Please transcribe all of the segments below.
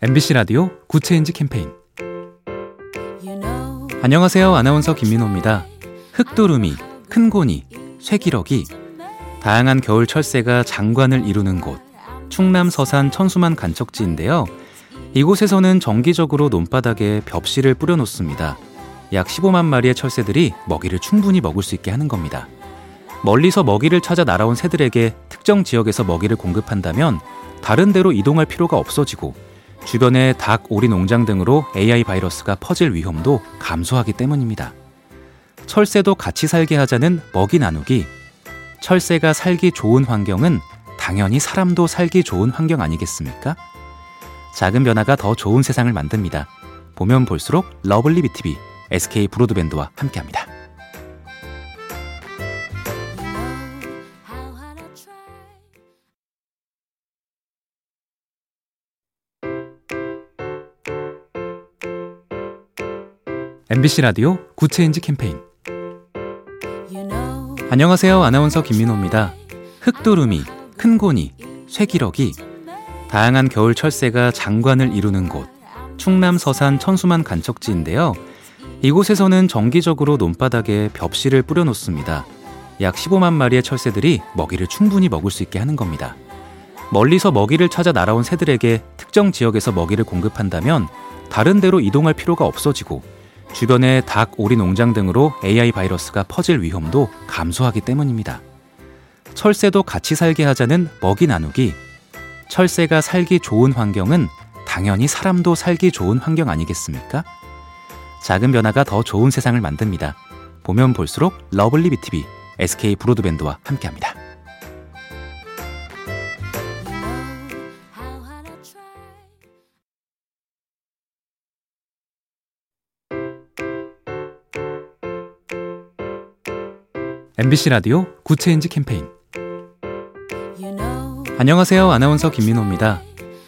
MBC 라디오 Good Change 캠페인 안녕하세요. 아나운서 김민호입니다. 흑두루미, 큰고니, 쇠기러기 다양한 겨울 철새가 장관을 이루는 곳 충남 서산 천수만 간척지인데요. 이곳에서는 정기적으로 논바닥에 볍씨를 뿌려 놓습니다. 약 15만 마리의 철새들이 먹이를 충분히 먹을 수 있게 하는 겁니다. 멀리서 먹이를 찾아 날아온 새들에게 특정 지역에서 먹이를 공급한다면 다른 데로 이동할 필요가 없어지고 주변의 닭, 오리 농장 등으로 AI 바이러스가 퍼질 위험도 감소하기 때문입니다. 철새도 같이 살게 하자는 먹이 나누기. 철새가 살기 좋은 환경은 당연히 사람도 살기 좋은 환경 아니겠습니까? 작은 변화가 더 좋은 세상을 만듭니다. 보면 볼수록 lovely B tv SK 브로드밴드와 함께합니다. MBC 라디오 Good Change 캠페인 안녕하세요. 아나운서 김민호입니다. 흑두루미, 큰고니, 쇠기러기 다양한 겨울 철새가 장관을 이루는 곳 충남 서산 천수만 간척지인데요. 이곳에서는 정기적으로 논바닥에 볍씨를 뿌려 놓습니다. 약 15만 마리의 철새들이 먹이를 충분히 먹을 수 있게 하는 겁니다. 멀리서 먹이를 찾아 날아온 새들에게 특정 지역에서 먹이를 공급한다면 다른 데로 이동할 필요가 없어지고 주변의 닭, 오리 농장 등으로 AI 바이러스가 퍼질 위험도 감소하기 때문입니다. 철새도 같이 살게 하자는 먹이 나누기. 철새가 살기 좋은 환경은 당연히 사람도 살기 좋은 환경 아니겠습니까? 작은 변화가 더 좋은 세상을 만듭니다. 보면 볼수록 lovely B tv SK 브로드밴드와 함께합니다. MBC 라디오 Good Change 캠페인 안녕하세요. 아나운서 김민호입니다.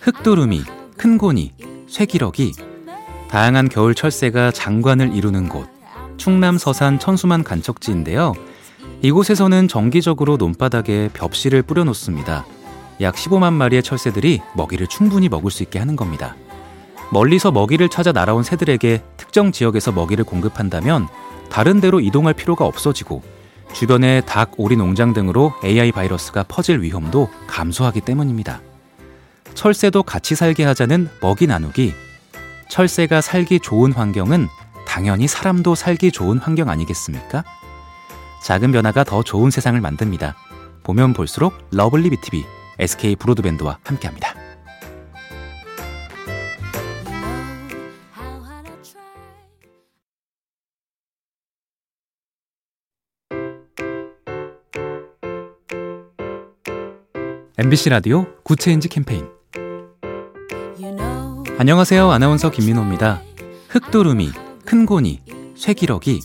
흑두루미, 큰 고니, 쇠기러기 다양한 겨울 철새가 장관을 이루는 곳 충남 서산 천수만 간척지인데요. 이곳에서는 정기적으로 논바닥에 볍씨를 뿌려 놓습니다. 약 15만 마리의 철새들이 먹이를 충분히 먹을 수 있게 하는 겁니다. 멀리서 먹이를 찾아 날아온 새들에게 특정 지역에서 먹이를 공급한다면 다른 데로 이동할 필요가 없어지고 주변의 닭, 오리 농장 등으로 AI 바이러스가 퍼질 위험도 감소하기 때문입니다. 철새도 같이 살게 하자는 먹이 나누기. 철새가 살기 좋은 환경은 당연히 사람도 살기 좋은 환경 아니겠습니까? 작은 변화가 더 좋은 세상을 만듭니다. 보면 볼수록 lovely B tv SK 브로드밴드와 함께합니다. MBC 라디오 Good Change 캠페인 안녕하세요. 아나운서 김민호입니다. 흑두루미, 큰고니, 쇠기러기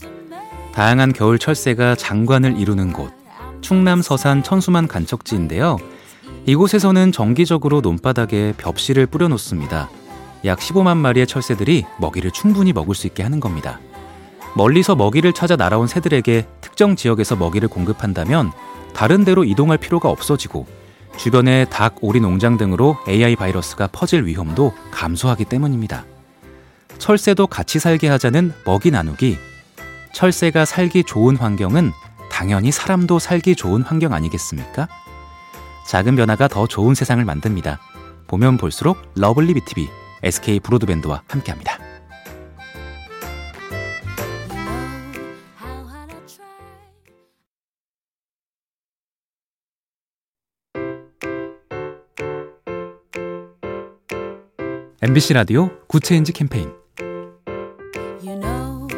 다양한 겨울 철새가 장관을 이루는 곳 충남 서산 천수만 간척지인데요. 이곳에서는 정기적으로 논바닥에 볍씨를 뿌려 놓습니다. 약 15만 마리의 철새들이 먹이를 충분히 먹을 수 있게 하는 겁니다. 멀리서 먹이를 찾아 날아온 새들에게 특정 지역에서 먹이를 공급한다면 다른 데로 이동할 필요가 없어지고 주변의 닭, 오리 농장 등으로 AI 바이러스가 퍼질 위험도 감소하기 때문입니다. 철새도 같이 살게 하자는 먹이 나누기. 철새가 살기 좋은 환경은 당연히 사람도 살기 좋은 환경 아니겠습니까? 작은 변화가 더 좋은 세상을 만듭니다. 보면 볼수록 lovely B tv SK 브로드밴드와 함께합니다. MBC 라디오 Good Change 캠페인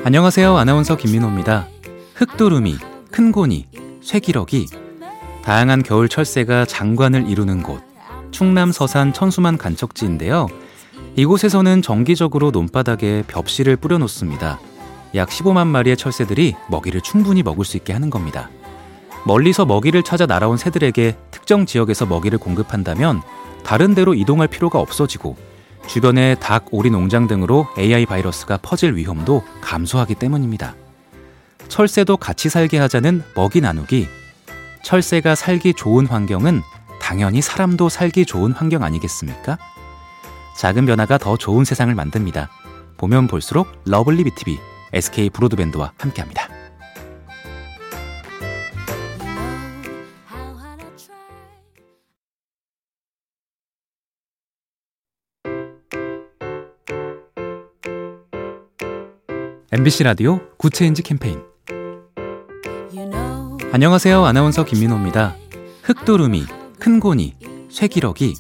안녕하세요. 아나운서 김민호입니다. 흑두루미, 큰고니, 쇠기러기 다양한 겨울 철새가 장관을 이루는 곳 충남 서산 천수만 간척지인데요. 이곳에서는 정기적으로 논바닥에 볍씨를 뿌려 놓습니다. 약 15만 마리의 철새들이 먹이를 충분히 먹을 수 있게 하는 겁니다. 멀리서 먹이를 찾아 날아온 새들에게 특정 지역에서 먹이를 공급한다면 다른 데로 이동할 필요가 없어지고 주변의 닭, 오리 농장 등으로 AI 바이러스가 퍼질 위험도 감소하기 때문입니다. 철새도 같이 살게 하자는 먹이 나누기. 철새가 살기 좋은 환경은 당연히 사람도 살기 좋은 환경 아니겠습니까? 작은 변화가 더 좋은 세상을 만듭니다. 보면 볼수록 lovely B tv SK 브로드밴드와 함께합니다. MBC 라디오 Good Change 캠페인 안녕하세요. 아나운서 김민호입니다. 흑두루미, 큰고니, 쇠기러기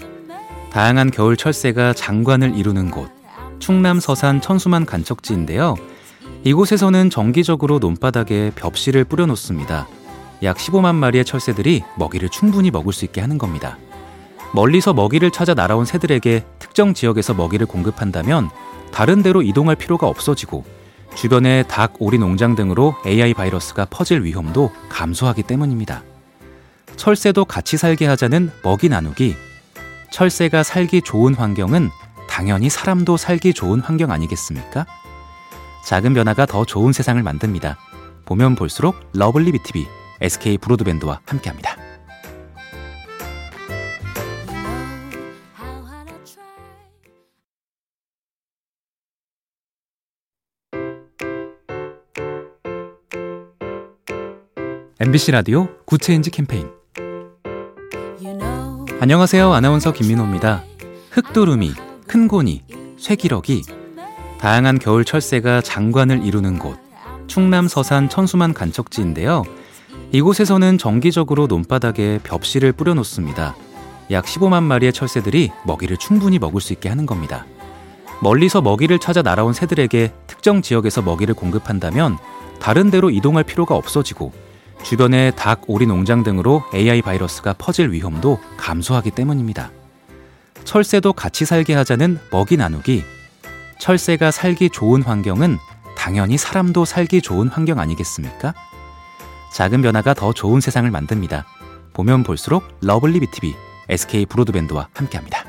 다양한 겨울 철새가 장관을 이루는 곳 충남 서산 천수만 간척지인데요. 이곳에서는 정기적으로 논바닥에 볍씨를 뿌려 놓습니다. 약 15만 마리의 철새들이 먹이를 충분히 먹을 수 있게 하는 겁니다. 멀리서 먹이를 찾아 날아온 새들에게 특정 지역에서 먹이를 공급한다면 다른 데로 이동할 필요가 없어지고 주변의 닭, 오리 농장 등으로 AI 바이러스가 퍼질 위험도 감소하기 때문입니다. 철새도 같이 살게 하자는 먹이 나누기. 철새가 살기 좋은 환경은 당연히 사람도 살기 좋은 환경 아니겠습니까? 작은 변화가 더 좋은 세상을 만듭니다. 보면 볼수록 lovely B tv SK 브로드밴드와 함께합니다. MBC 라디오 Good Change 캠페인 안녕하세요. 아나운서 김민호입니다. 흑두루미, 큰고니, 쇠기러기 다양한 겨울 철새가 장관을 이루는 곳 충남 서산 천수만 간척지인데요. 이곳에서는 정기적으로 논바닥에 볍씨를 뿌려 놓습니다. 약 15만 마리의 철새들이 먹이를 충분히 먹을 수 있게 하는 겁니다. 멀리서 먹이를 찾아 날아온 새들에게 특정 지역에서 먹이를 공급한다면 다른 데로 이동할 필요가 없어지고 주변의 닭, 오리 농장 등으로 AI 바이러스가 퍼질 위험도 감소하기 때문입니다. 철새도 같이 살게 하자는 먹이 나누기. 철새가 살기 좋은 환경은 당연히 사람도 살기 좋은 환경 아니겠습니까? 작은 변화가 더 좋은 세상을 만듭니다. 보면 볼수록 lovely B tv SK 브로드밴드와 함께합니다.